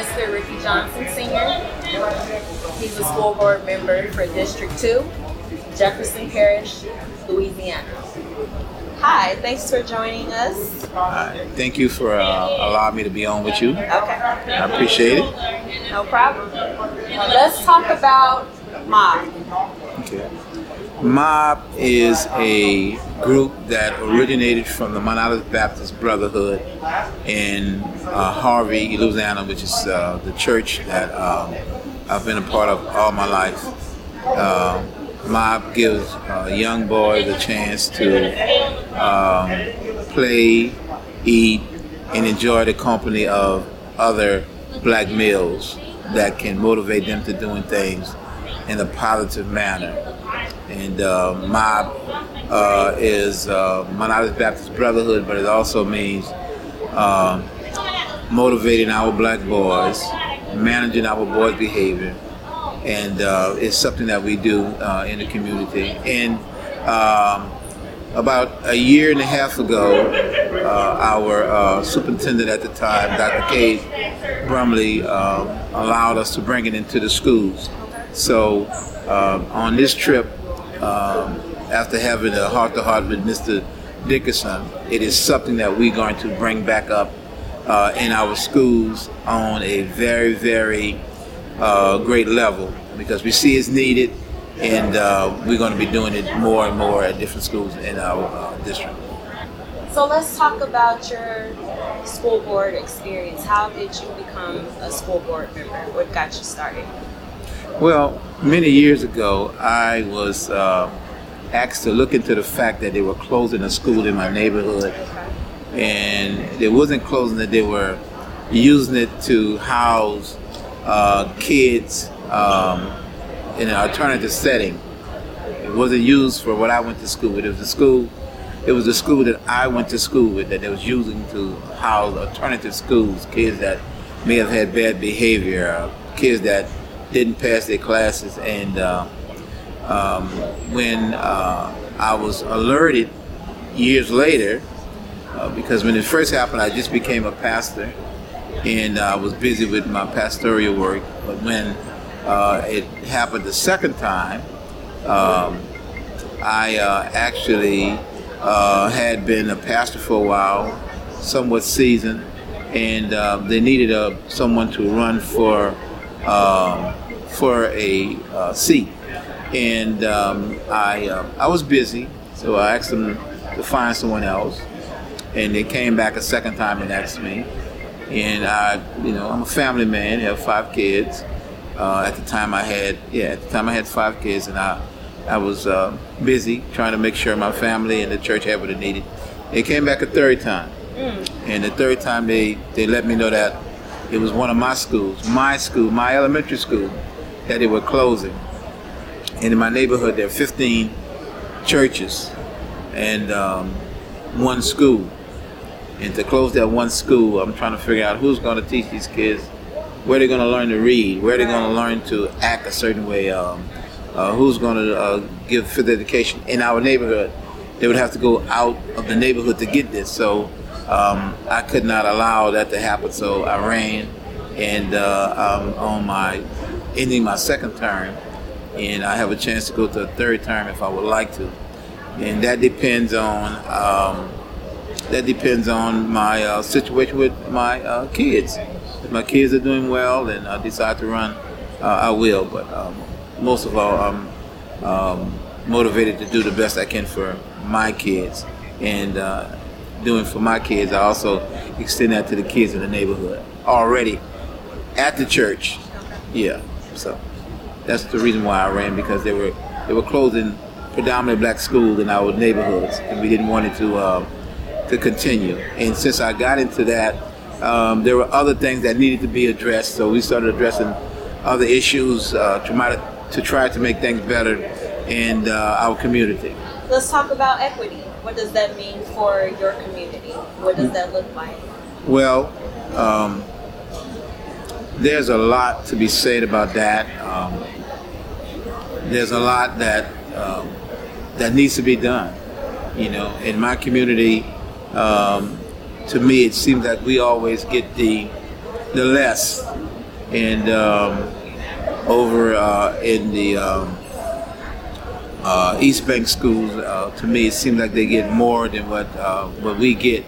Mr. Ricky Johnson Sr. He's a school board member for District 2, Jefferson Parish, Louisiana. Hi, thanks for joining us. Uh, thank you for uh, allowing me to be on with you. Okay. I appreciate it. No problem. Let's talk about Mob. Okay. Mob is a group that originated from the Mount Olive Baptist Brotherhood in uh, Harvey, Louisiana, which is uh, the church that um, I've been a part of all my life. Uh, Mob gives uh, young boys a chance to um, play, eat, and enjoy the company of other black males that can motivate them to doing things in a positive manner. And uh, MOB uh, is uh, Olive Baptist Brotherhood, but it also means uh, motivating our black boys, managing our boys' behavior, and uh, it's something that we do uh, in the community. And um, about a year and a half ago, uh, our uh, superintendent at the time, Dr. Cade Brumley, um, allowed us to bring it into the schools. So on this trip, um, after having a heart-to-heart with Mr. Dickerson, it is something that we're going to bring back up uh, in our schools on a very, very uh, great level because we see it's needed and uh, we're going to be doing it more and more at different schools in our uh, district. So let's talk about your school board experience. How did you become a school board member? What got you started? Well, many years ago, I was uh, asked to look into the fact that they were closing a school in my neighborhood, and it wasn't closing it; they were using it to house uh, kids um, in an alternative setting. It wasn't used for what I went to school with. It was a school. It was a school that I went to school with that they was using to house alternative schools, kids that may have had bad behavior, uh, kids that didn't pass their classes. And uh, um, when uh, I was alerted years later, uh, because when it first happened, I just became a pastor and I was busy with my pastoral work. But when uh, it happened the second time, um, I uh, actually uh, had been a pastor for a while, somewhat seasoned, and they needed someone to run for um, for a uh, seat. And um, I, uh, I was busy, so I asked them to find someone else. And they came back a second time and asked me. And I, you know, I'm a family man. I have five kids. Uh, at the time, I had, yeah, at the time I had five kids, and I, I was uh, busy trying to make sure my family and the church had what it needed. They came back a third time, mm. and the third time they, they let me know that it was one of my schools, my school, my elementary school, that they were closing. And in my neighborhood, there are 15 churches and um, one school. And to close that one school, I'm trying to figure out who's going to teach these kids, where they're going to learn to read, where they're going to learn to act a certain way, um, uh, who's going to uh, give physical education in our neighborhood. They would have to go out of the neighborhood to get this. So um, I could not allow that to happen. So I ran, and uh, on my ending my second term, and I have a chance to go to a third term if I would like to, and that depends on um, that depends on my uh, situation with my uh, kids. If my kids are doing well and I decide to run, uh, I will. But um, most of all, I'm um, motivated to do the best I can for my kids, and uh, doing for my kids, I also extend that to the kids in the neighborhood already at the church. Yeah. So that's the reason why I ran because they were they were closing predominantly black schools in our neighborhoods, and we didn't want it to uh, to continue. And since I got into that, um, there were other things that needed to be addressed. So we started addressing other issues uh, to try to, to try to make things better in uh, our community. Let's talk about equity. What does that mean for your community? What does that look like? Well. Um, there's a lot to be said about that. Um, there's a lot that um, that needs to be done. You know, in my community, um, to me, it seems that we always get the the less and um, over uh, in the um, uh, East Bank schools, uh, to me, it seems like they get more than what uh, what we get,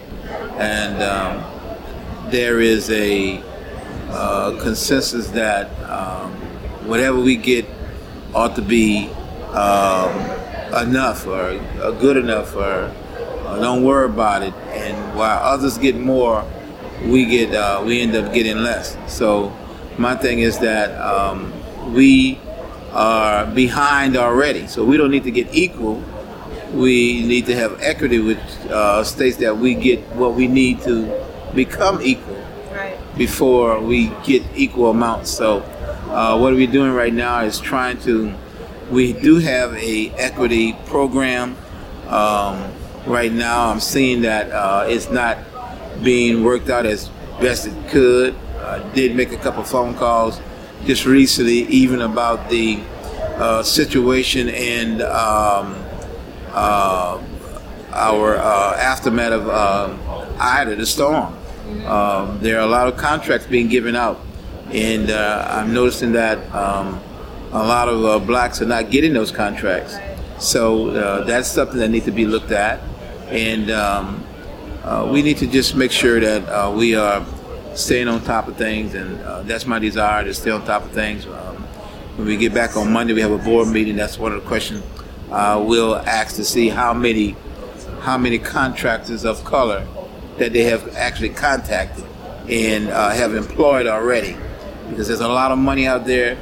and um, there is a uh, consensus that um, whatever we get ought to be um, enough or uh, good enough or uh, don't worry about it. And while others get more, we get we end up getting less. So my thing is that um, we are behind already, so we don't need to get equal. We need to have equity, which uh, states that we get what we need to become equal Right. before we get equal amounts. So, uh, what we're doing right now is trying to. We do have a equity program. Um, right now, I'm seeing that uh, it's not being worked out as best it could. I did make a couple phone calls just recently, even about the uh, situation and um, uh, our uh, aftermath of um Ida, the storm. Um, there are a lot of contracts being given out, and uh, I'm noticing that um, a lot of uh, blacks are not getting those contracts. So uh, that's something that needs to be looked at, and um, uh, we need to just make sure that uh, we are staying on top of things, and uh, that's my desire to stay on top of things. Um, when we get back on Monday, we have a board meeting. That's one of the questions uh, we'll ask to see how many how many contractors of color that they have actually contacted and uh, have employed already, because there's a lot of money out there.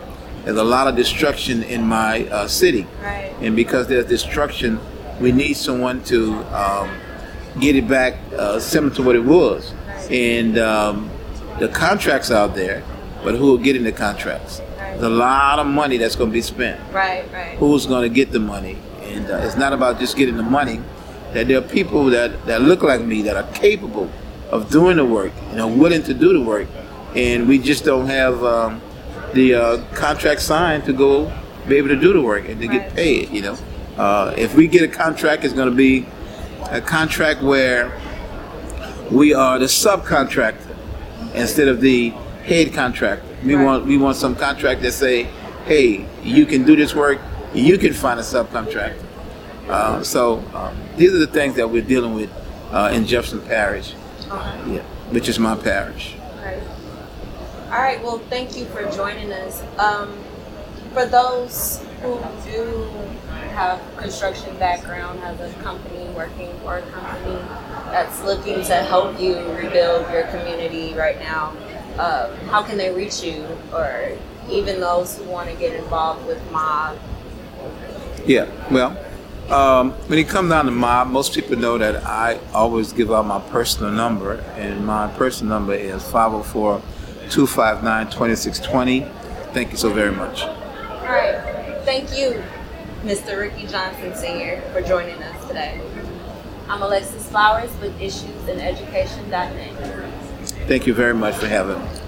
There's a lot of destruction in my uh, city, Right. and because there's destruction, we need someone to um, get it back uh, similar to what it was. And um, the contracts out there, but who are getting the contracts? There's a lot of money that's going to be spent. Right. Right. Who's going to get the money? And uh, it's not about just getting the money. That there are people that, that look like me that are capable of doing the work and are willing to do the work, and we just don't have um, the uh, contract signed to go be able to do the work and to get paid. You know, uh, if we get a contract, it's going to be a contract where we are the subcontractor instead of the head contractor. We Right. want we want some contract that say, "Hey, you can do this work. You can find a subcontractor." Uh, so um, these are the things that we're dealing with uh, in Jefferson Parish, Okay. yeah, which is my parish. Right. All right. Well, thank you for joining us. Um, for those who do have construction background, have a company working for a company that's looking to help you rebuild your community right now, uh, how can they reach you? Or even those who want to get involved with mob. Yeah, well, um, when it comes down to mob, most people know that I always give out my personal number, and my personal number is 504 259 2620. Thank you so very much. All right. Thank you, Mr. Ricky Johnson Sr., for joining us today. I'm Alexis Flowers with Issues Education.net. Thank you very much for having me.